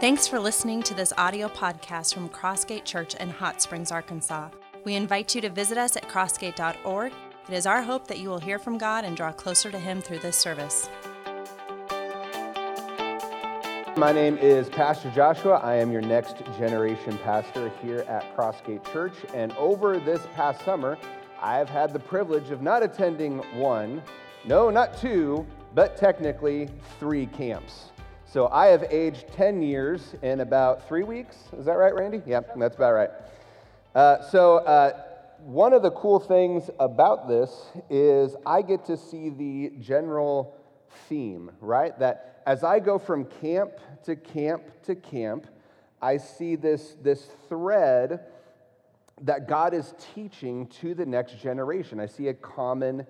Thanks for listening to this audio podcast from Crossgate Church in Hot Springs, Arkansas. We invite you to visit us at crossgate.org. It is our hope that you will hear from God and draw closer to Him through this service. My name is Pastor Joshua. I am your next generation pastor here at Crossgate Church. And over this past summer, I have had the privilege of not attending one, no, not two, but technically three camps. So I have aged 10 years in about three weeks. Is that right, Randy? Yeah, that's about right. Uh, so, uh, one of the cool things about this is I get to see the general theme, right? That as I go from camp to camp to camp, I see this, this thread that God is teaching to the next generation. I see a common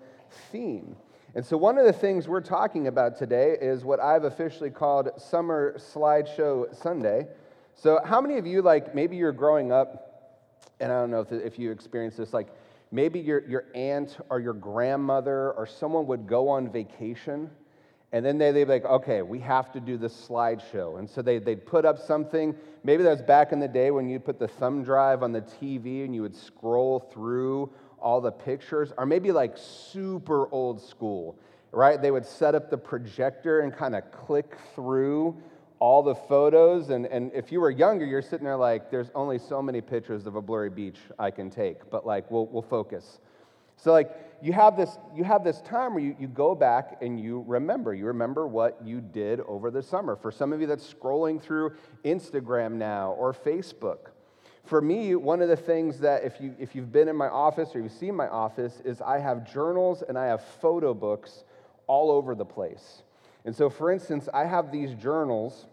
theme. And so, one of the things we're talking about today is what I've officially called Summer Slideshow Sunday. So, how many of you, like, maybe you're growing up, and I don't know if, if you experience this, like, maybe your, your aunt or your grandmother or someone would go on vacation, and then they, they'd be like, okay, we have to do this slideshow. And so they, they'd put up something. Maybe that was back in the day when you'd put the thumb drive on the TV and you would scroll through all the pictures are maybe like super old school, right? They would set up the projector and kind of click through all the photos. And, and if you were younger, you're sitting there like, there's only so many pictures of a blurry beach I can take, but like, we'll, we'll focus. So, like, you have this, you have this time where you, you go back and you remember. You remember what you did over the summer. For some of you that's scrolling through Instagram now or Facebook, for me, one of the things that if, you, if you've been in my office or you've seen my office is I have journals and I have photo books all over the place. And so, for instance, I have these journals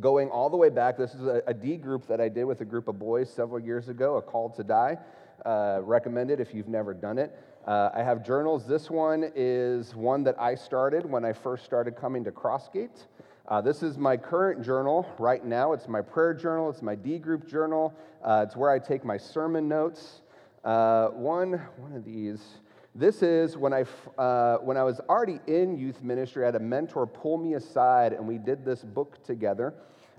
going all the way back. This is a, a D group that I did with a group of boys several years ago, a call to die. Uh, recommended if you've never done it. Uh, I have journals. This one is one that I started when I first started coming to Crossgate. Uh, this is my current journal right now. It's my prayer journal, it's my D group journal, uh, it's where I take my sermon notes. Uh, one, one of these. This is when I, uh, when I was already in youth ministry, I had a mentor pull me aside and we did this book together.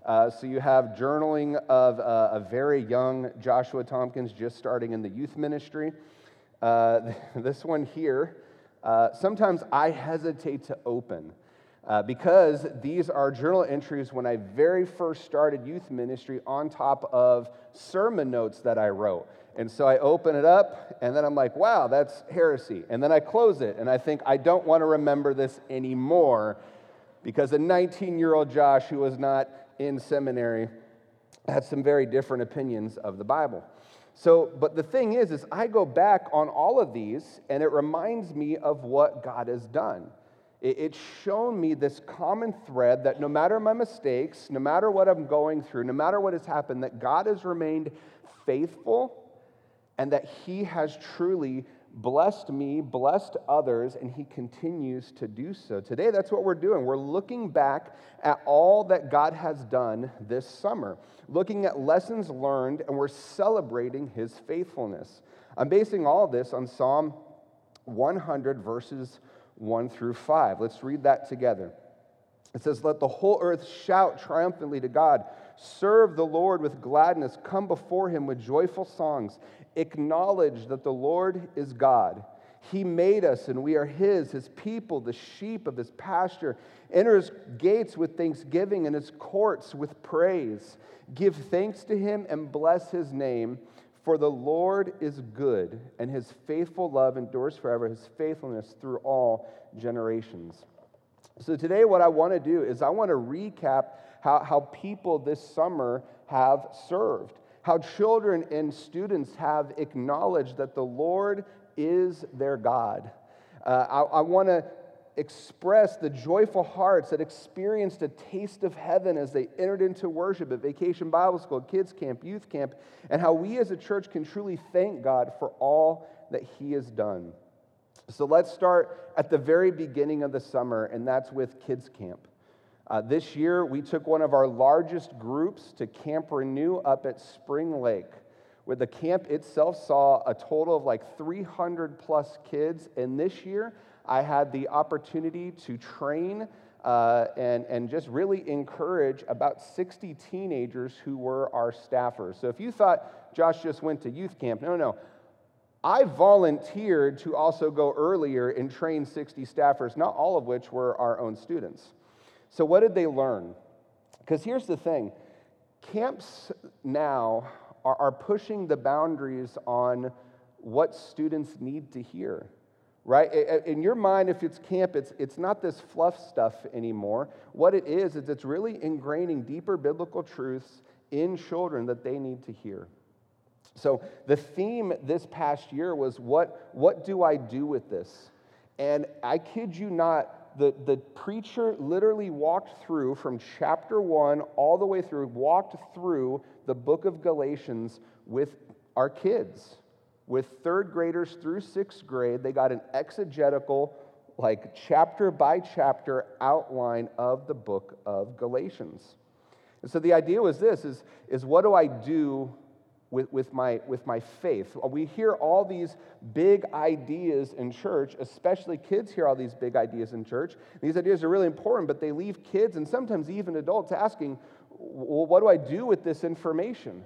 Uh, so you have journaling of uh, a very young Joshua Tompkins just starting in the youth ministry. this one here, sometimes I hesitate to open uh, because these are journal entries when I very first started youth ministry on top of sermon notes that I wrote. And so I open it up, and then I'm like, wow, that's heresy. And then I close it, and I think, I don't want to remember this anymore because a 19 year old Josh who was not in seminary had some very different opinions of the Bible. So, but the thing is, is I go back on all of these, and it reminds me of what God has done it's shown me this common thread that no matter my mistakes, no matter what I'm going through, no matter what has happened, that God has remained faithful and that He has truly blessed me, blessed others, and He continues to do so. Today, that's what we're doing. We're looking back at all that God has done this summer, looking at lessons learned, and we're celebrating His faithfulness. I'm basing all this on Psalm 100, verses 1 through 5. Let's read that together. It says, Let the whole earth shout triumphantly to God. Serve the Lord with gladness. Come before him with joyful songs. Acknowledge that the Lord is God. He made us and we are his, his people, the sheep of his pasture. Enter his gates with thanksgiving and his courts with praise. Give thanks to him and bless his name. For the Lord is good, and his faithful love endures forever, his faithfulness through all generations. So, today, what I want to do is I want to recap how, how people this summer have served, how children and students have acknowledged that the Lord is their God. Uh, I, I want to express the joyful hearts that experienced a taste of heaven as they entered into worship at Vacation Bible School, Kids Camp, Youth Camp, and how we as a church can truly thank God for all that He has done. So let's start at the very beginning of the summer, and that's with Kids Camp. Uh, this year, we took one of our largest groups to Camp Renew up at Spring Lake, where the camp itself saw a total of like 300 plus kids. And this year, I had the opportunity to train uh, and, and just really encourage about 60 teenagers who were our staffers. So if you thought Josh just went to youth camp, no, no. I volunteered to also go earlier and train 60 staffers, not all of which were our own students. So, what did they learn? Because here's the thing camps now are, are pushing the boundaries on what students need to hear right? In your mind, if it's camp, it's, it's not this fluff stuff anymore. What it is, is it's really ingraining deeper biblical truths in children that they need to hear. So the theme this past year was what, what do I do with this? And I kid you not, the, the preacher literally walked through from chapter one all the way through, walked through the book of Galatians with our kids with third graders through sixth grade. They got an exegetical, like chapter by chapter outline of the book of Galatians. And so the idea was this is, is what do I do with, with, my, with my faith? We hear all these big ideas in church, especially kids hear all these big ideas in church. These ideas are really important, but they leave kids and sometimes even adults asking, well, what do I do with this information?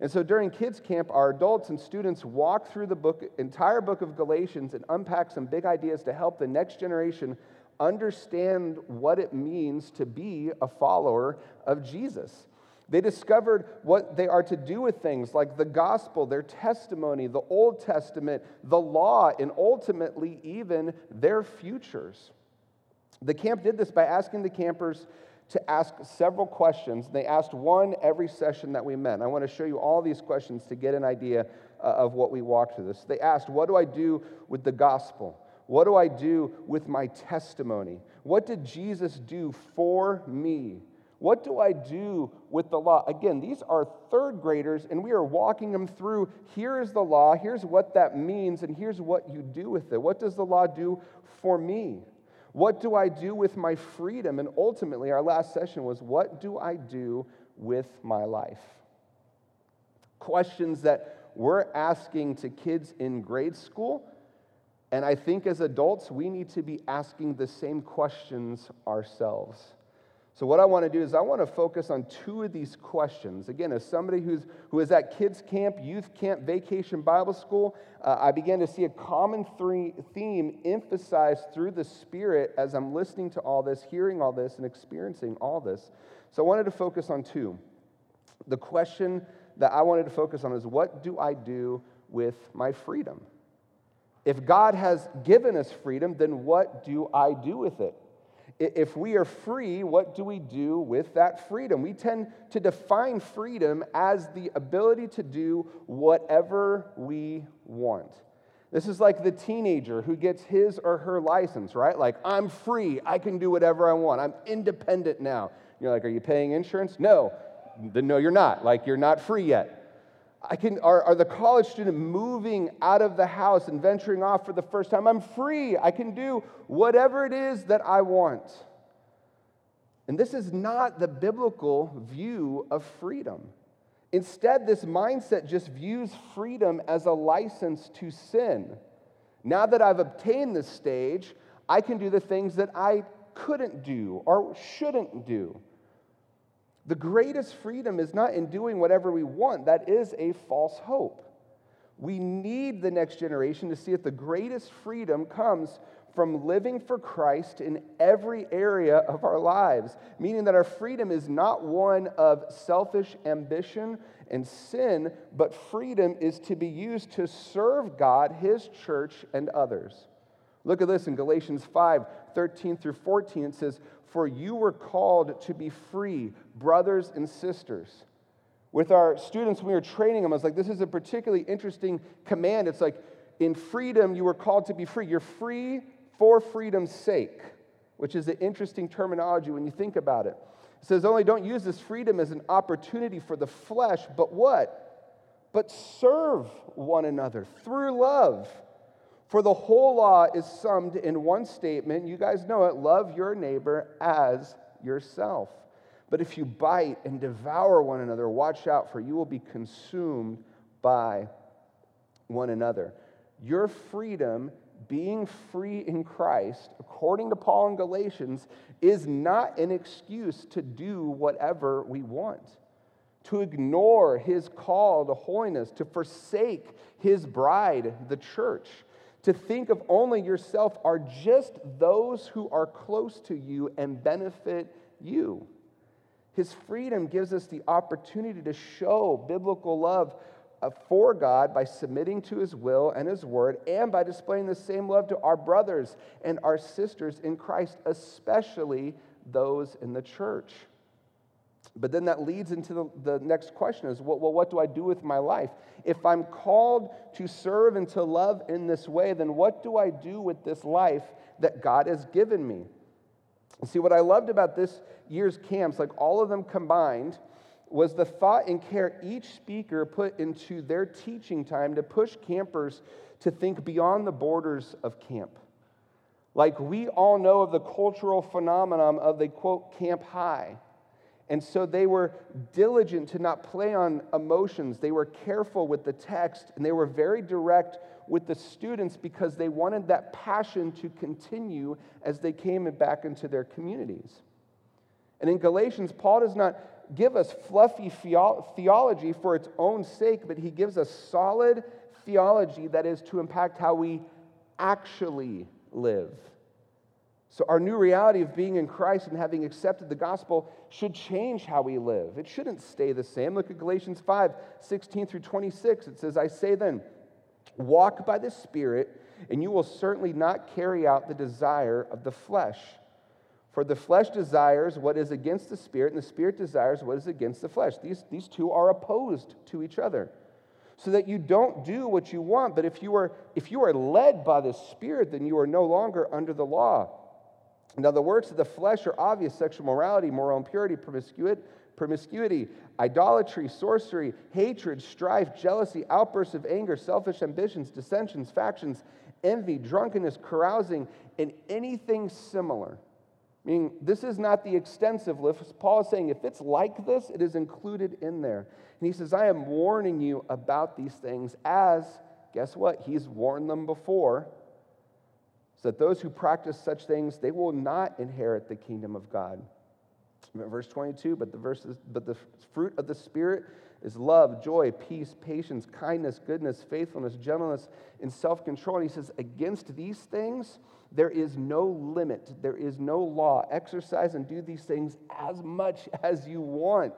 And so during kids camp, our adults and students walk through the book, entire book of Galatians and unpack some big ideas to help the next generation understand what it means to be a follower of Jesus. They discovered what they are to do with things like the gospel, their testimony, the Old Testament, the law, and ultimately even their futures. The camp did this by asking the campers to ask several questions. They asked one every session that we met. I want to show you all these questions to get an idea uh, of what we walked through this. They asked, What do I do with the gospel? What do I do with my testimony? What did Jesus do for me? What do I do with the law? Again, these are third graders, and we are walking them through here is the law, here's what that means, and here's what you do with it. What does the law do for me? What do I do with my freedom? And ultimately, our last session was what do I do with my life? Questions that we're asking to kids in grade school. And I think as adults, we need to be asking the same questions ourselves. So, what I want to do is, I want to focus on two of these questions. Again, as somebody who's, who is at kids' camp, youth camp, vacation Bible school, uh, I began to see a common three, theme emphasized through the Spirit as I'm listening to all this, hearing all this, and experiencing all this. So, I wanted to focus on two. The question that I wanted to focus on is what do I do with my freedom? If God has given us freedom, then what do I do with it? If we are free, what do we do with that freedom? We tend to define freedom as the ability to do whatever we want. This is like the teenager who gets his or her license, right? Like, I'm free. I can do whatever I want. I'm independent now. You're like, Are you paying insurance? No. Then, no, you're not. Like, you're not free yet. I can, are, are the college student moving out of the house and venturing off for the first time? I'm free. I can do whatever it is that I want. And this is not the biblical view of freedom. Instead, this mindset just views freedom as a license to sin. Now that I've obtained this stage, I can do the things that I couldn't do or shouldn't do. The greatest freedom is not in doing whatever we want, that is a false hope. We need the next generation to see that the greatest freedom comes from living for Christ in every area of our lives, meaning that our freedom is not one of selfish ambition and sin, but freedom is to be used to serve God, His church, and others. Look at this in Galatians 5 13 through 14. It says, For you were called to be free, brothers and sisters. With our students, when we were training them, I was like, this is a particularly interesting command. It's like, in freedom, you were called to be free. You're free for freedom's sake, which is an interesting terminology when you think about it. It says, only don't use this freedom as an opportunity for the flesh, but what? But serve one another through love. For the whole law is summed in one statement. You guys know it love your neighbor as yourself. But if you bite and devour one another, watch out, for you will be consumed by one another. Your freedom being free in Christ, according to Paul in Galatians, is not an excuse to do whatever we want, to ignore his call to holiness, to forsake his bride, the church, to think of only yourself are just those who are close to you and benefit you. His freedom gives us the opportunity to show biblical love uh, for God by submitting to his will and his word, and by displaying the same love to our brothers and our sisters in Christ, especially those in the church. But then that leads into the, the next question is well, what do I do with my life? If I'm called to serve and to love in this way, then what do I do with this life that God has given me? See, what I loved about this year's camps, like all of them combined, was the thought and care each speaker put into their teaching time to push campers to think beyond the borders of camp. Like we all know of the cultural phenomenon of the quote, camp high. And so they were diligent to not play on emotions. They were careful with the text and they were very direct with the students because they wanted that passion to continue as they came back into their communities. And in Galatians, Paul does not give us fluffy theology for its own sake, but he gives us solid theology that is to impact how we actually live. So, our new reality of being in Christ and having accepted the gospel should change how we live. It shouldn't stay the same. Look at Galatians 5 16 through 26. It says, I say then, walk by the Spirit, and you will certainly not carry out the desire of the flesh. For the flesh desires what is against the spirit, and the spirit desires what is against the flesh. These, these two are opposed to each other. So that you don't do what you want, but if you are if you are led by the Spirit, then you are no longer under the law. Now, the works of the flesh are obvious sexual morality, moral impurity, promiscuity, promiscuity, idolatry, sorcery, hatred, strife, jealousy, outbursts of anger, selfish ambitions, dissensions, factions, envy, drunkenness, carousing, and anything similar. Meaning, this is not the extensive list. Paul is saying if it's like this, it is included in there. And he says, I am warning you about these things as, guess what? He's warned them before. So that those who practice such things, they will not inherit the kingdom of God. Verse 22, but the verses, but the fruit of the Spirit is love, joy, peace, patience, kindness, goodness, faithfulness, gentleness, and self-control. And he says, against these things, there is no limit, there is no law. Exercise and do these things as much as you want.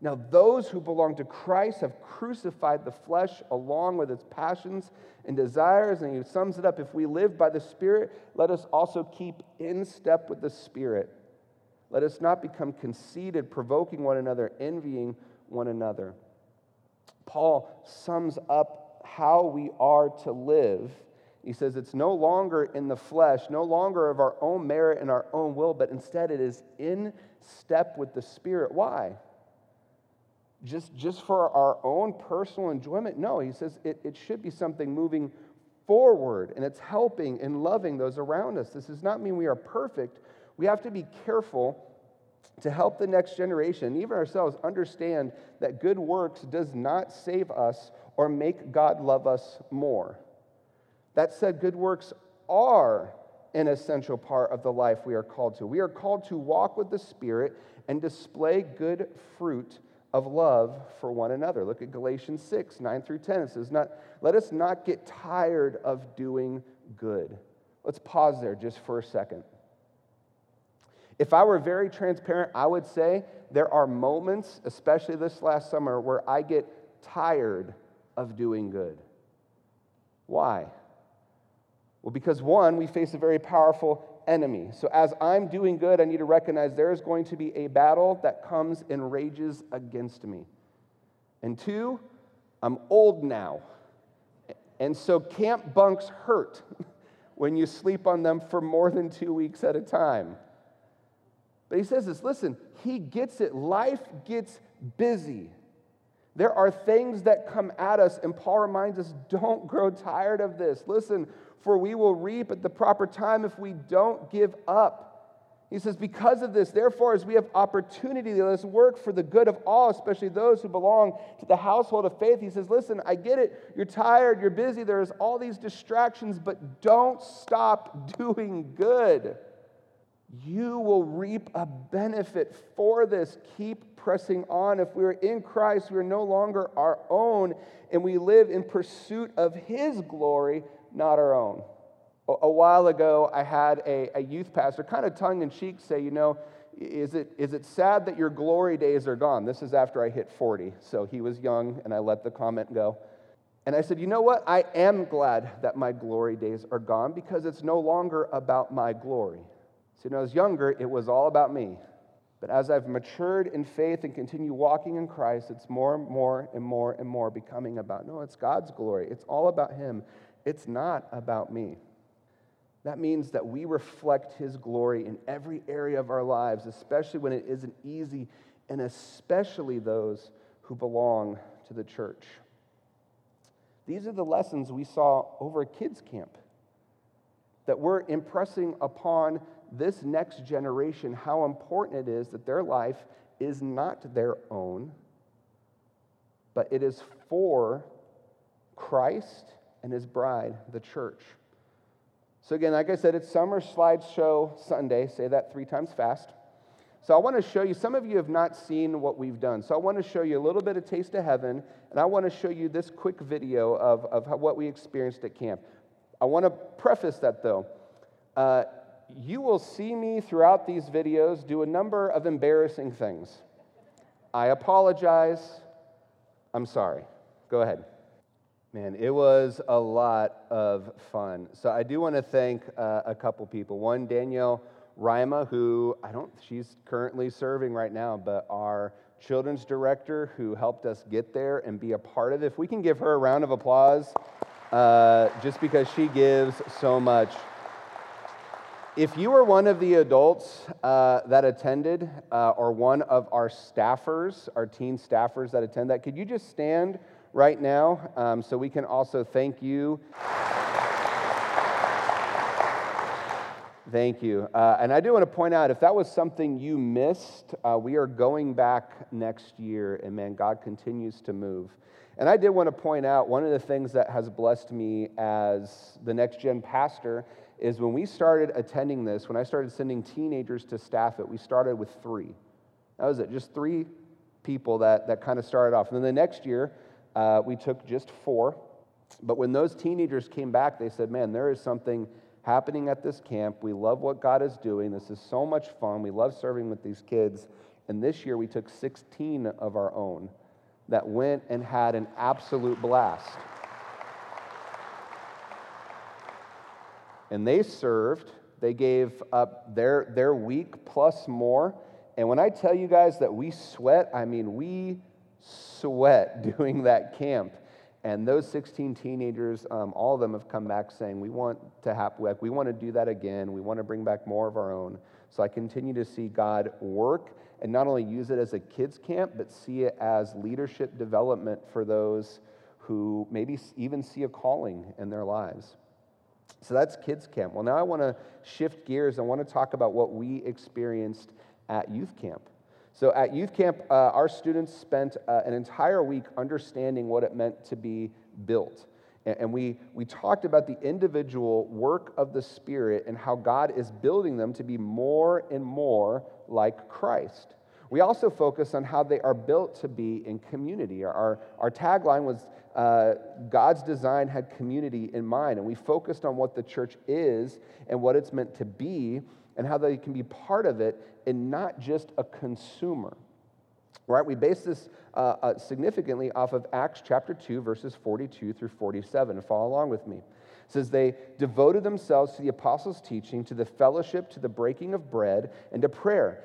Now, those who belong to Christ have crucified the flesh along with its passions and desires. And he sums it up if we live by the Spirit, let us also keep in step with the Spirit. Let us not become conceited, provoking one another, envying one another. Paul sums up how we are to live he says it's no longer in the flesh, no longer of our own merit and our own will, but instead it is in step with the Spirit. Why? Just, just for our own personal enjoyment? No, he says it, it should be something moving forward and it's helping and loving those around us. This does not mean we are perfect. We have to be careful to help the next generation, even ourselves, understand that good works does not save us or make God love us more. That said, good works are an essential part of the life we are called to. We are called to walk with the Spirit and display good fruit of love for one another. Look at Galatians 6, 9 through 10. It says, not, Let us not get tired of doing good. Let's pause there just for a second. If I were very transparent, I would say there are moments, especially this last summer, where I get tired of doing good. Why? Well, because one, we face a very powerful enemy. So as I'm doing good, I need to recognize there is going to be a battle that comes and rages against me. And two, I'm old now. And so camp bunks hurt when you sleep on them for more than two weeks at a time. But he says this listen, he gets it. Life gets busy. There are things that come at us, and Paul reminds us don't grow tired of this. Listen, for we will reap at the proper time if we don't give up. He says, Because of this, therefore, as we have opportunity, let us work for the good of all, especially those who belong to the household of faith. He says, Listen, I get it. You're tired, you're busy, there's all these distractions, but don't stop doing good. You will reap a benefit for this. Keep pressing on. If we are in Christ, we are no longer our own, and we live in pursuit of His glory, not our own. A while ago, I had a, a youth pastor, kind of tongue in cheek, say, You know, is it, is it sad that your glory days are gone? This is after I hit 40. So he was young, and I let the comment go. And I said, You know what? I am glad that my glory days are gone because it's no longer about my glory. See, when I was younger, it was all about me. But as I've matured in faith and continue walking in Christ, it's more and more and more and more becoming about no, it's God's glory. It's all about Him. It's not about me. That means that we reflect His glory in every area of our lives, especially when it isn't easy, and especially those who belong to the church. These are the lessons we saw over a kids' camp that we're impressing upon this next generation how important it is that their life is not their own, but it is for Christ and his bride, the church. So, again, like I said, it's Summer Slideshow Sunday. Say that three times fast. So, I want to show you, some of you have not seen what we've done. So, I want to show you a little bit of Taste of Heaven, and I want to show you this quick video of, of how, what we experienced at camp. I want to preface that though. Uh, you will see me throughout these videos do a number of embarrassing things. I apologize. I'm sorry. Go ahead. Man, it was a lot of fun. So I do want to thank uh, a couple people. One, Danielle Rima, who I don't, she's currently serving right now, but our children's director who helped us get there and be a part of it. If we can give her a round of applause, uh, just because she gives so much. If you were one of the adults uh, that attended, uh, or one of our staffers, our teen staffers that attend that, could you just stand? Right now um, so we can also thank you. Thank you. Uh, and I do want to point out if that was something you missed, uh, we are going back next year, and man, God continues to move. And I did want to point out one of the things that has blessed me as the next gen pastor is when we started attending this, when I started sending teenagers to staff it, we started with three. That was it, just three people that, that kind of started off. And then the next year, uh, we took just four. But when those teenagers came back, they said, Man, there is something happening at this camp. We love what God is doing. This is so much fun. We love serving with these kids. And this year we took 16 of our own that went and had an absolute blast. And they served, they gave up their, their week plus more. And when I tell you guys that we sweat, I mean, we sweat doing that camp. And those 16 teenagers, um, all of them have come back saying, We want to have, we want to do that again. We want to bring back more of our own. So I continue to see God work and not only use it as a kids' camp, but see it as leadership development for those who maybe even see a calling in their lives. So that's kids' camp. Well, now I want to shift gears. I want to talk about what we experienced at youth camp. So at youth camp, uh, our students spent uh, an entire week understanding what it meant to be built. And, and we, we talked about the individual work of the Spirit and how God is building them to be more and more like Christ. We also focus on how they are built to be in community. Our, our tagline was uh, God's design had community in mind, and we focused on what the church is and what it's meant to be and how they can be part of it and not just a consumer. Right? We base this uh, uh, significantly off of Acts chapter 2, verses 42 through 47. Follow along with me. It says, They devoted themselves to the apostles' teaching, to the fellowship, to the breaking of bread, and to prayer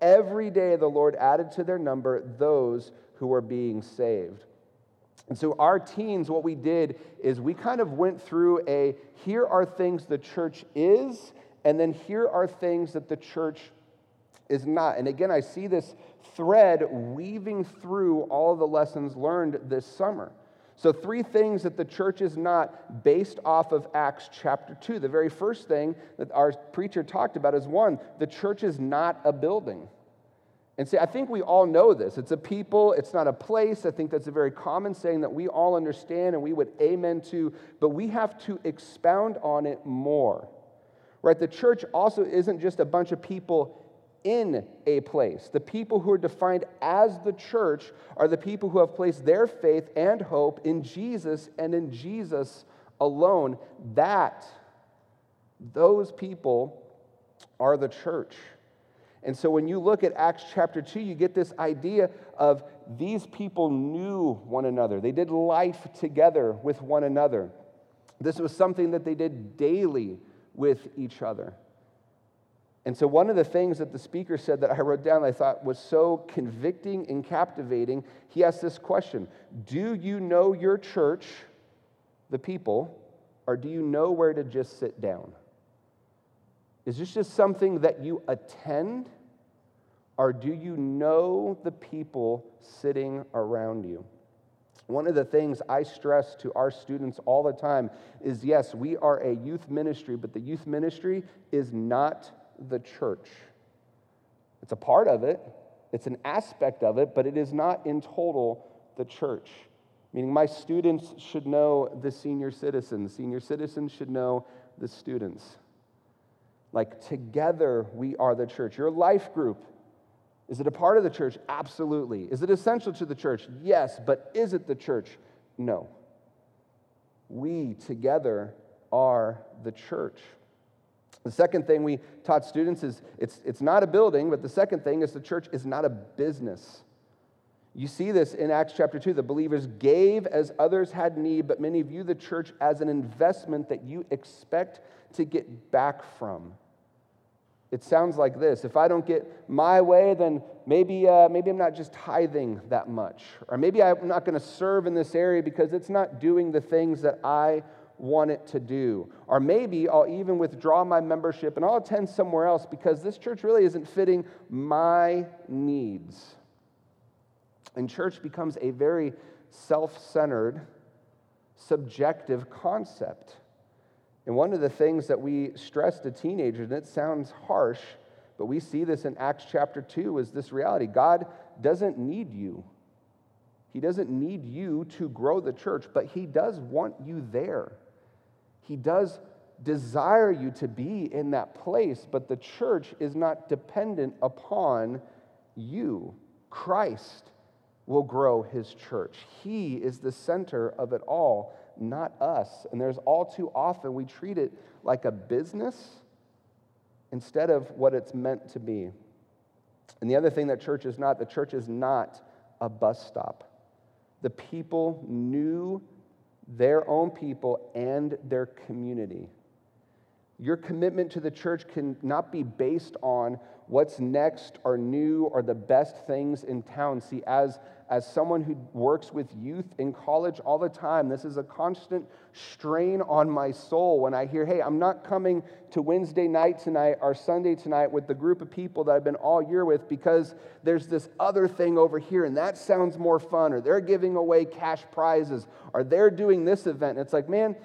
Every day the Lord added to their number those who were being saved. And so, our teens, what we did is we kind of went through a here are things the church is, and then here are things that the church is not. And again, I see this thread weaving through all the lessons learned this summer. So, three things that the church is not based off of Acts chapter 2. The very first thing that our preacher talked about is one, the church is not a building. And see, I think we all know this. It's a people, it's not a place. I think that's a very common saying that we all understand and we would amen to, but we have to expound on it more. Right? The church also isn't just a bunch of people in a place. The people who are defined as the church are the people who have placed their faith and hope in Jesus and in Jesus alone. That, those people are the church. And so when you look at Acts chapter 2, you get this idea of these people knew one another. They did life together with one another. This was something that they did daily with each other. And so, one of the things that the speaker said that I wrote down I thought was so convicting and captivating, he asked this question Do you know your church, the people, or do you know where to just sit down? Is this just something that you attend, or do you know the people sitting around you? One of the things I stress to our students all the time is yes, we are a youth ministry, but the youth ministry is not the church. It's a part of it, it's an aspect of it, but it is not in total the church. Meaning, my students should know the senior citizens, senior citizens should know the students. Like, together we are the church. Your life group, is it a part of the church? Absolutely. Is it essential to the church? Yes, but is it the church? No. We together are the church. The second thing we taught students is it's, it's not a building, but the second thing is the church is not a business. You see this in Acts chapter 2. The believers gave as others had need, but many view the church as an investment that you expect to get back from. It sounds like this if I don't get my way, then maybe, uh, maybe I'm not just tithing that much. Or maybe I'm not going to serve in this area because it's not doing the things that I want it to do. Or maybe I'll even withdraw my membership and I'll attend somewhere else because this church really isn't fitting my needs. And church becomes a very self centered, subjective concept. And one of the things that we stress to teenagers, and it sounds harsh, but we see this in Acts chapter 2, is this reality God doesn't need you. He doesn't need you to grow the church, but He does want you there. He does desire you to be in that place, but the church is not dependent upon you. Christ will grow his church. He is the center of it all, not us. And there's all too often we treat it like a business instead of what it's meant to be. And the other thing that church is not, the church is not a bus stop. The people knew their own people and their community. Your commitment to the church can not be based on what's next or new or the best things in town. See, as, as someone who works with youth in college all the time, this is a constant strain on my soul when I hear, hey, I'm not coming to Wednesday night tonight or Sunday tonight with the group of people that I've been all year with because there's this other thing over here and that sounds more fun, or they're giving away cash prizes, or they're doing this event. And it's like, man,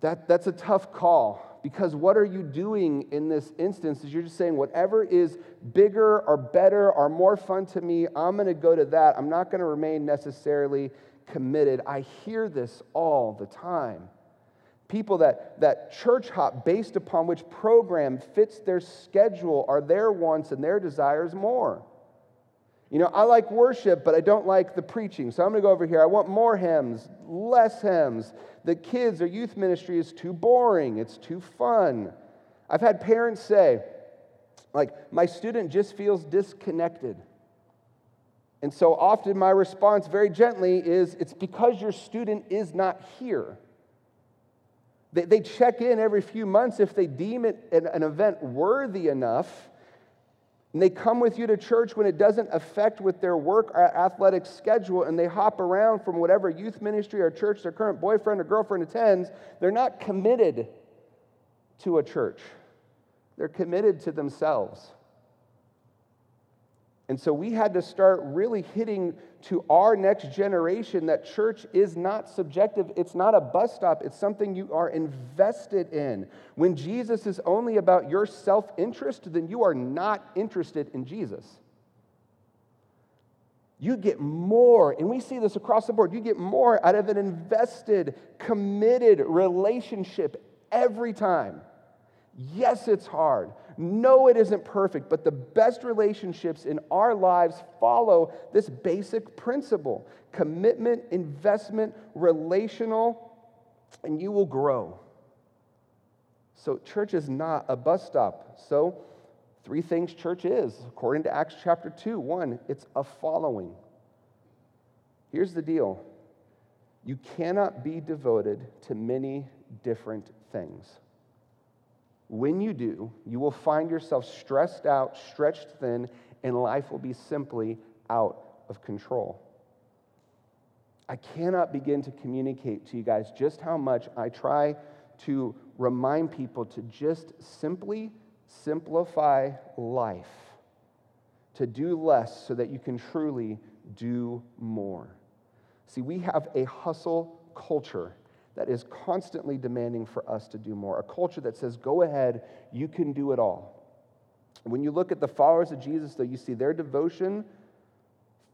that, that's a tough call because what are you doing in this instance is you're just saying whatever is bigger or better or more fun to me i'm going to go to that. I'm not going to remain necessarily committed. I hear this all the time. People that, that church hop based upon which program fits their schedule are their wants and their desires more you know, I like worship, but I don't like the preaching. So I'm going to go over here. I want more hymns, less hymns. The kids or youth ministry is too boring, it's too fun. I've had parents say, like, my student just feels disconnected. And so often my response, very gently, is it's because your student is not here. They, they check in every few months if they deem it an, an event worthy enough And they come with you to church when it doesn't affect with their work or athletic schedule, and they hop around from whatever youth ministry or church their current boyfriend or girlfriend attends. They're not committed to a church, they're committed to themselves. And so we had to start really hitting to our next generation that church is not subjective. It's not a bus stop. It's something you are invested in. When Jesus is only about your self interest, then you are not interested in Jesus. You get more, and we see this across the board, you get more out of an invested, committed relationship every time. Yes, it's hard. No, it isn't perfect, but the best relationships in our lives follow this basic principle commitment, investment, relational, and you will grow. So, church is not a bus stop. So, three things church is, according to Acts chapter 2. One, it's a following. Here's the deal you cannot be devoted to many different things. When you do, you will find yourself stressed out, stretched thin, and life will be simply out of control. I cannot begin to communicate to you guys just how much I try to remind people to just simply simplify life, to do less so that you can truly do more. See, we have a hustle culture that is constantly demanding for us to do more, a culture that says, go ahead, you can do it all. When you look at the followers of Jesus, though, you see their devotion,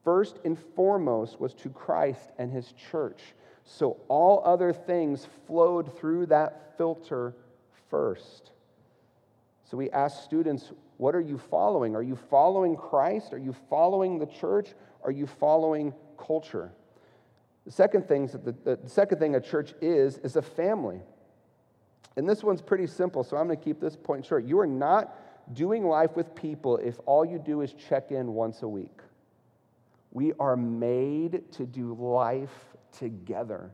first and foremost, was to Christ and his church. So all other things flowed through that filter first. So we ask students, what are you following? Are you following Christ? Are you following the church? Are you following culture? The second, things that the, the second thing a church is, is a family. And this one's pretty simple, so I'm going to keep this point short. You are not doing life with people if all you do is check in once a week. We are made to do life together.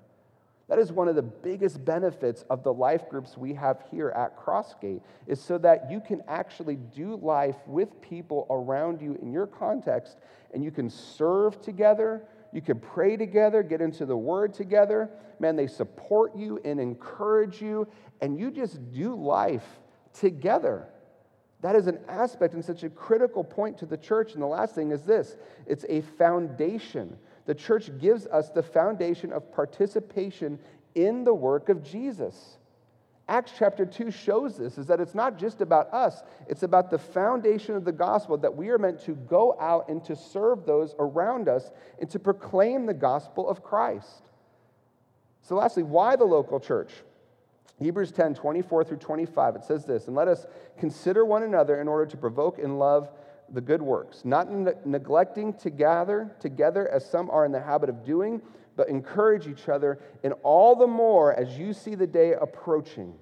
That is one of the biggest benefits of the life groups we have here at Crossgate is so that you can actually do life with people around you in your context and you can serve together, you can pray together, get into the word together. Man, they support you and encourage you, and you just do life together. That is an aspect and such a critical point to the church. And the last thing is this it's a foundation. The church gives us the foundation of participation in the work of Jesus. Acts chapter 2 shows this is that it's not just about us, it's about the foundation of the gospel that we are meant to go out and to serve those around us and to proclaim the gospel of Christ. So, lastly, why the local church? Hebrews 10 24 through 25, it says this, and let us consider one another in order to provoke in love the good works, not ne- neglecting to gather together as some are in the habit of doing but encourage each other, and all the more as you see the day approaching.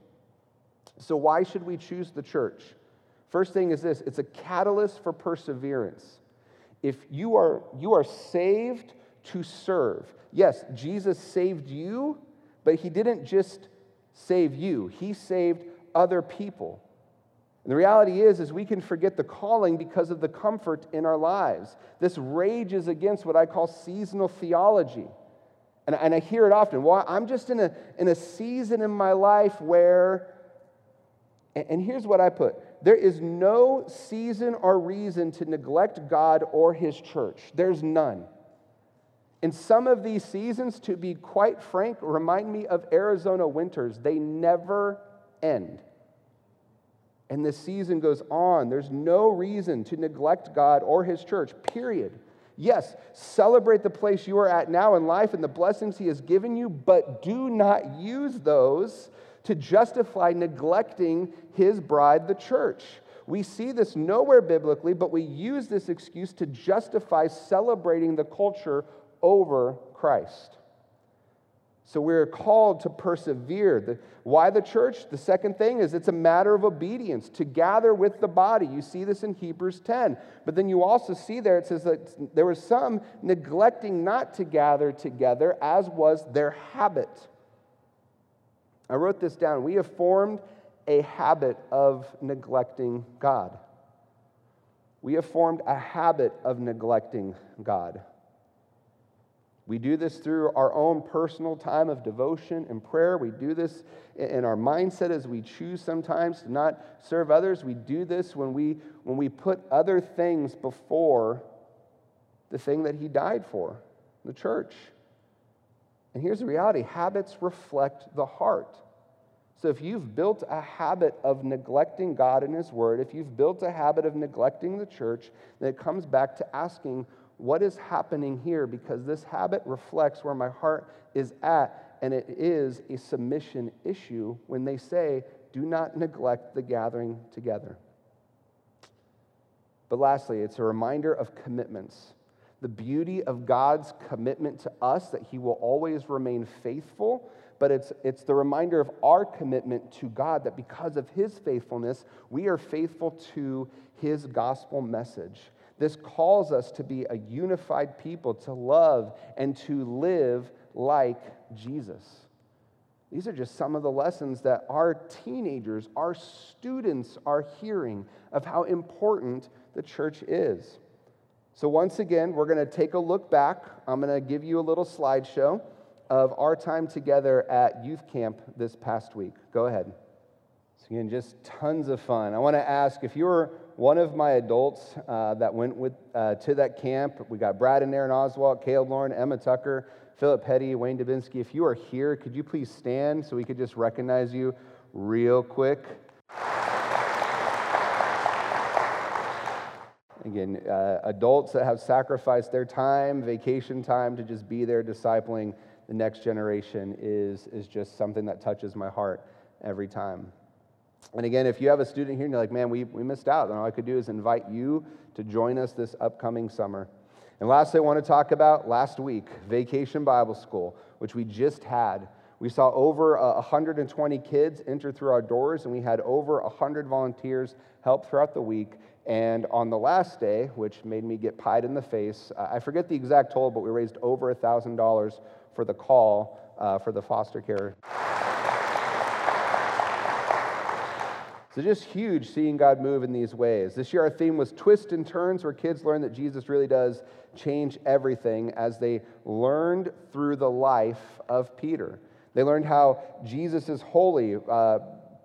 So, why should we choose the church? First thing is this it's a catalyst for perseverance. If you are, you are saved to serve, yes, Jesus saved you, but he didn't just save you, he saved other people. And the reality is, is we can forget the calling because of the comfort in our lives. This rages against what I call seasonal theology. And, and I hear it often. Well, I'm just in a, in a season in my life where, and, and here's what I put there is no season or reason to neglect God or His church. There's none. In some of these seasons, to be quite frank, remind me of Arizona winters. They never end. And the season goes on. There's no reason to neglect God or His church, period. Yes, celebrate the place you are at now in life and the blessings He has given you, but do not use those to justify neglecting His bride, the church. We see this nowhere biblically, but we use this excuse to justify celebrating the culture over Christ. So we're called to persevere. The, why the church? The second thing is it's a matter of obedience, to gather with the body. You see this in Hebrews 10. But then you also see there, it says that there were some neglecting not to gather together, as was their habit. I wrote this down. We have formed a habit of neglecting God. we have formed a habit of neglecting God. We do this through our own personal time of devotion and prayer. We do this in our mindset as we choose sometimes to not serve others. We do this when we, when we put other things before the thing that He died for, the church. And here's the reality habits reflect the heart. So if you've built a habit of neglecting God and His Word, if you've built a habit of neglecting the church, then it comes back to asking, what is happening here? Because this habit reflects where my heart is at, and it is a submission issue when they say, do not neglect the gathering together. But lastly, it's a reminder of commitments. The beauty of God's commitment to us that He will always remain faithful but it's, it's the reminder of our commitment to God that because of His faithfulness, we are faithful to His gospel message. This calls us to be a unified people, to love and to live like Jesus. These are just some of the lessons that our teenagers, our students are hearing of how important the church is. So, once again, we're going to take a look back. I'm going to give you a little slideshow of our time together at youth camp this past week. Go ahead. So, again, just tons of fun. I want to ask if you were one of my adults uh, that went with, uh, to that camp, we got Brad and Aaron Oswald, Caleb Lauren, Emma Tucker, Philip Petty, Wayne Dubinsky. If you are here, could you please stand so we could just recognize you real quick? Again, uh, adults that have sacrificed their time, vacation time to just be there discipling the next generation is, is just something that touches my heart every time. And again, if you have a student here and you're like, man, we, we missed out, then all I could do is invite you to join us this upcoming summer. And lastly, I want to talk about last week, Vacation Bible School, which we just had. We saw over 120 kids enter through our doors, and we had over 100 volunteers help throughout the week. And on the last day, which made me get pied in the face, I forget the exact total, but we raised over $1,000 for the call uh, for the foster care. So, just huge seeing God move in these ways. This year, our theme was twists and turns, where kids learn that Jesus really does change everything as they learned through the life of Peter. They learned how Jesus is holy. Uh,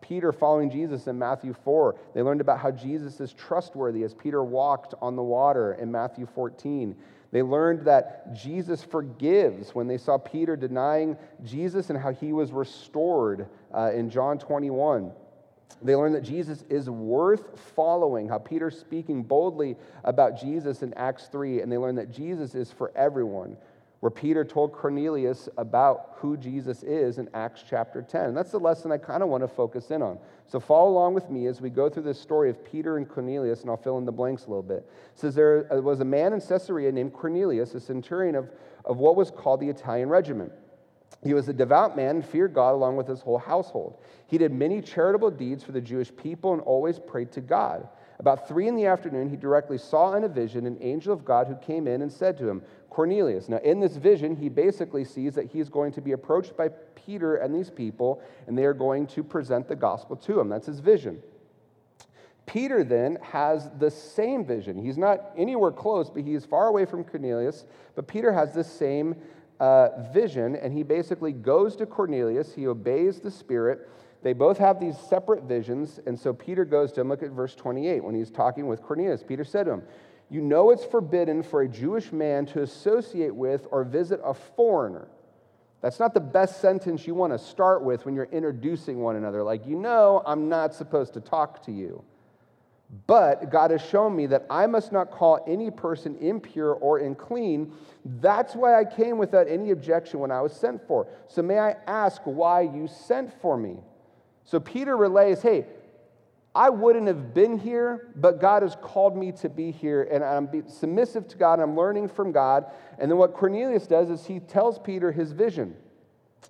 Peter following Jesus in Matthew 4. They learned about how Jesus is trustworthy as Peter walked on the water in Matthew 14. They learned that Jesus forgives when they saw Peter denying Jesus and how he was restored uh, in John 21. They learned that Jesus is worth following, how Peter's speaking boldly about Jesus in Acts 3, and they learned that Jesus is for everyone, where Peter told Cornelius about who Jesus is in Acts chapter 10. And that's the lesson I kind of want to focus in on. So follow along with me as we go through this story of Peter and Cornelius, and I'll fill in the blanks a little bit. It says there uh, was a man in Caesarea named Cornelius, a centurion of, of what was called the Italian regiment. He was a devout man and feared God along with his whole household. He did many charitable deeds for the Jewish people and always prayed to God. About three in the afternoon, he directly saw in a vision an angel of God who came in and said to him, Cornelius. Now, in this vision, he basically sees that he's going to be approached by Peter and these people, and they are going to present the gospel to him. That's his vision. Peter then has the same vision. He's not anywhere close, but he is far away from Cornelius. But Peter has this same uh, vision, and he basically goes to Cornelius. He obeys the Spirit. They both have these separate visions, and so Peter goes to him. Look at verse 28 when he's talking with Cornelius. Peter said to him, you know it's forbidden for a Jewish man to associate with or visit a foreigner. That's not the best sentence you want to start with when you're introducing one another. Like, you know, I'm not supposed to talk to you. But God has shown me that I must not call any person impure or unclean. That's why I came without any objection when I was sent for. So may I ask why you sent for me? So Peter relays, hey, I wouldn't have been here, but God has called me to be here, and I'm submissive to God. I'm learning from God. And then what Cornelius does is he tells Peter his vision.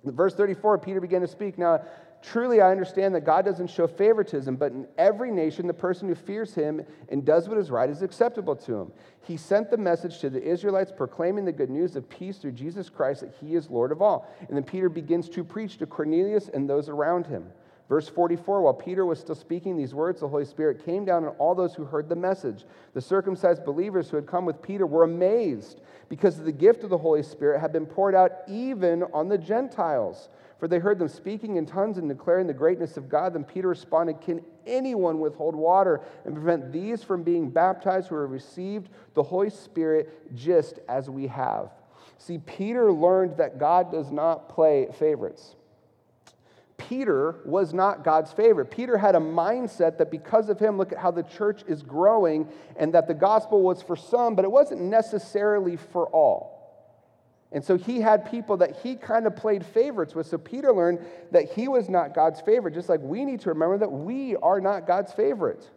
Verse 34, Peter began to speak. Now, truly, I understand that God doesn't show favoritism, but in every nation, the person who fears him and does what is right is acceptable to him. He sent the message to the Israelites, proclaiming the good news of peace through Jesus Christ, that he is Lord of all. And then Peter begins to preach to Cornelius and those around him. Verse 44 While Peter was still speaking these words, the Holy Spirit came down on all those who heard the message. The circumcised believers who had come with Peter were amazed because the gift of the Holy Spirit had been poured out even on the Gentiles. For they heard them speaking in tongues and declaring the greatness of God. Then Peter responded, Can anyone withhold water and prevent these from being baptized who have received the Holy Spirit just as we have? See, Peter learned that God does not play favorites. Peter was not God's favorite. Peter had a mindset that because of him, look at how the church is growing, and that the gospel was for some, but it wasn't necessarily for all. And so he had people that he kind of played favorites with. So Peter learned that he was not God's favorite, just like we need to remember that we are not God's favorite.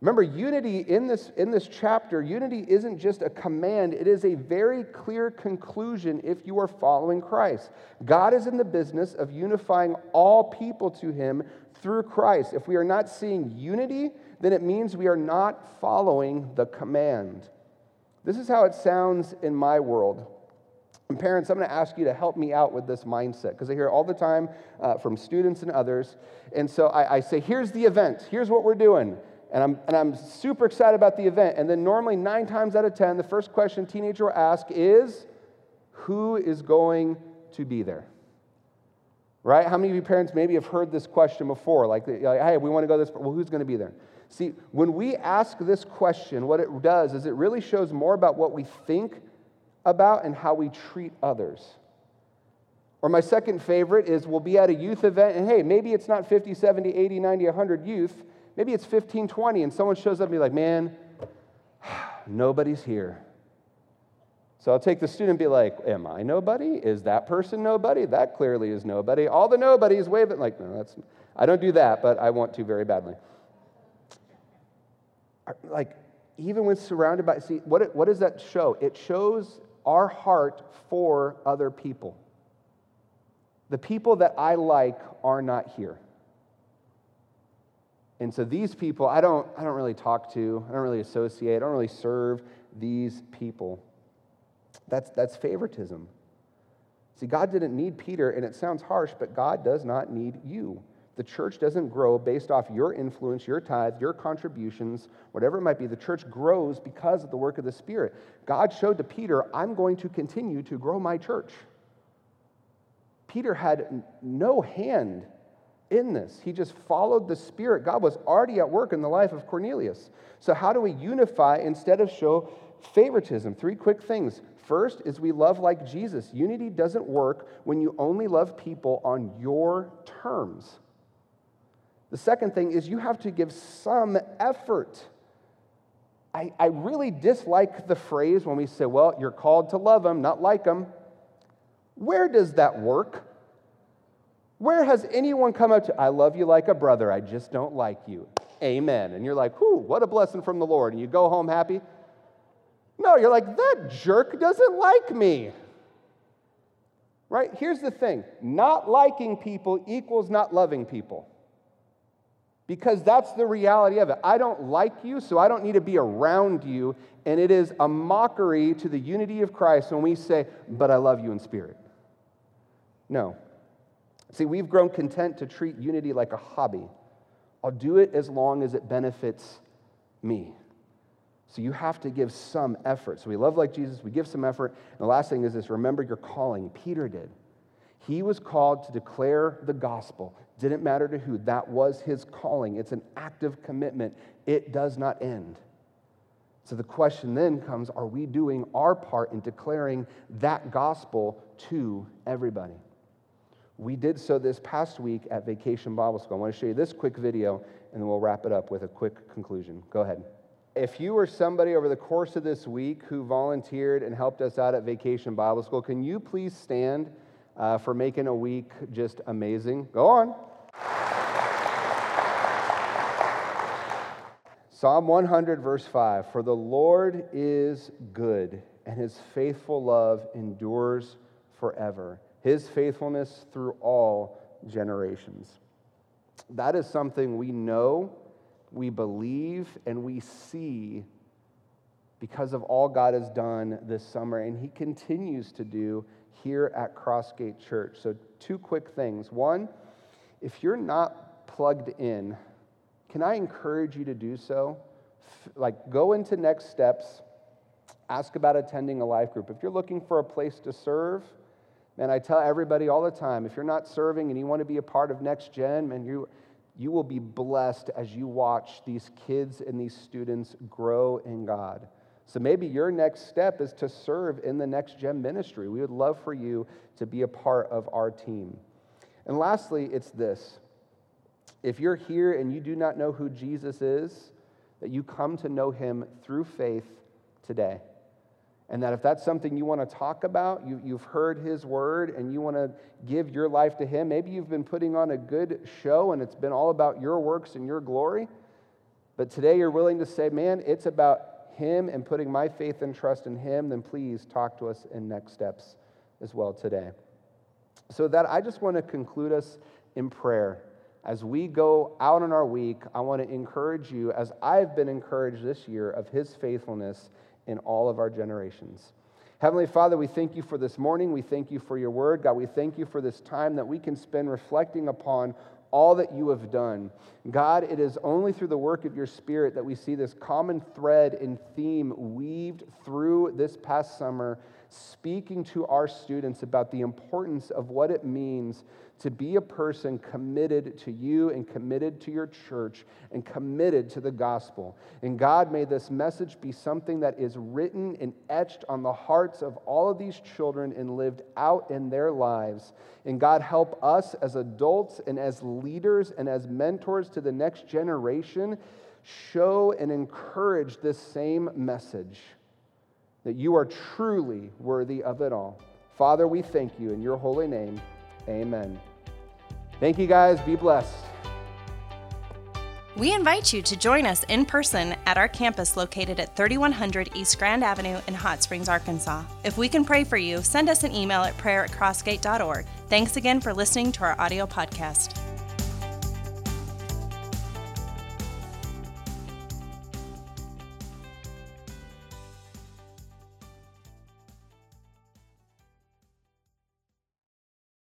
Remember, unity in this, in this chapter, unity isn't just a command, it is a very clear conclusion if you are following Christ. God is in the business of unifying all people to him through Christ. If we are not seeing unity, then it means we are not following the command. This is how it sounds in my world. And parents, I'm going to ask you to help me out with this mindset because I hear it all the time uh, from students and others. And so I, I say, here's the event, here's what we're doing and I'm, and I'm super excited about the event. And then, normally, nine times out of 10, the first question teenager will ask is, Who is going to be there? Right? How many of you parents maybe have heard this question before? Like, like hey, we want to go this, well, who's going to be there? See, when we ask this question, what it does is it really shows more about what we think about and how we treat others. Or my second favorite is we'll be at a youth event, and hey, maybe it's not 50, 70, 80, 90, 100 youth Maybe it's 15, 20, and someone shows up and be like, man, nobody's here. So I'll take the student and be like, Am I nobody? Is that person nobody? That clearly is nobody. All the nobodies wave it like, no, that's I don't do that, but I want to very badly. Like, even when surrounded by, see, what, what does that show? It shows our heart for other people. The people that I like are not here. And so these people, I don't, I don't really talk to, I don't really associate, I don't really serve these people. That's, that's favoritism. See, God didn't need Peter, and it sounds harsh, but God does not need you. The church doesn't grow based off your influence, your tithe, your contributions, whatever it might be. The church grows because of the work of the Spirit. God showed to Peter, I'm going to continue to grow my church. Peter had no hand in this. He just followed the Spirit. God was already at work in the life of Cornelius. So, how do we unify instead of show favoritism? Three quick things. First is we love like Jesus. Unity doesn't work when you only love people on your terms. The second thing is you have to give some effort. I, I really dislike the phrase when we say, well, you're called to love them, not like them. Where does that work? Where has anyone come up to, I love you like a brother, I just don't like you? Amen. And you're like, whew, what a blessing from the Lord. And you go home happy. No, you're like, that jerk doesn't like me. Right? Here's the thing not liking people equals not loving people. Because that's the reality of it. I don't like you, so I don't need to be around you. And it is a mockery to the unity of Christ when we say, but I love you in spirit. No, See, we've grown content to treat unity like a hobby. I'll do it as long as it benefits me. So you have to give some effort. So we love like Jesus, we give some effort. And the last thing is this remember your calling. Peter did. He was called to declare the gospel. Didn't matter to who, that was his calling. It's an active commitment, it does not end. So the question then comes are we doing our part in declaring that gospel to everybody? We did so this past week at Vacation Bible School. I want to show you this quick video, and then we'll wrap it up with a quick conclusion. Go ahead. If you were somebody over the course of this week who volunteered and helped us out at Vacation Bible School, can you please stand uh, for making a week just amazing? Go on. Psalm 100, verse 5 For the Lord is good, and his faithful love endures forever his faithfulness through all generations. That is something we know, we believe, and we see because of all God has done this summer, and He continues to do here at Crossgate Church. So, two quick things. One, if you're not plugged in, can I encourage you to do so? Like, go into next steps, ask about attending a life group. If you're looking for a place to serve, man, I tell everybody all the time if you're not serving and you want to be a part of Next Gen, man, you, you will be blessed as you watch these kids and these students grow in God. So maybe your next step is to serve in the Next Gen ministry. We would love for you to be a part of our team. And lastly, it's this if you're here and you do not know who Jesus is, that you come to know him through faith today. And that if that's something you want to talk about, you, you've heard his word and you want to give your life to him, maybe you've been putting on a good show and it's been all about your works and your glory. But today you're willing to say, man, it's about him and putting my faith and trust in him, then please talk to us in next steps as well today. So, that I just want to conclude us in prayer. As we go out on our week, I want to encourage you, as I've been encouraged this year, of his faithfulness in all of our generations. Heavenly Father, we thank you for this morning. We thank you for your word. God, we thank you for this time that we can spend reflecting upon all that you have done. God, it is only through the work of your Spirit that we see this common thread and theme weaved through this past summer speaking to our students about the importance of what it means to be a person committed to you and committed to your church and committed to the gospel. And God, may this message be something that is written and etched on the hearts of all of these children and lived out in their lives. And God, help us as adults and as leaders and as mentors to the next generation show and encourage this same message that you are truly worthy of it all. Father, we thank you in your holy name. Amen. Thank you guys. Be blessed. We invite you to join us in person at our campus located at 3100 East Grand Avenue in Hot Springs, Arkansas. If we can pray for you, send us an email at prayer at crossgate.org. Thanks again for listening to our audio podcast.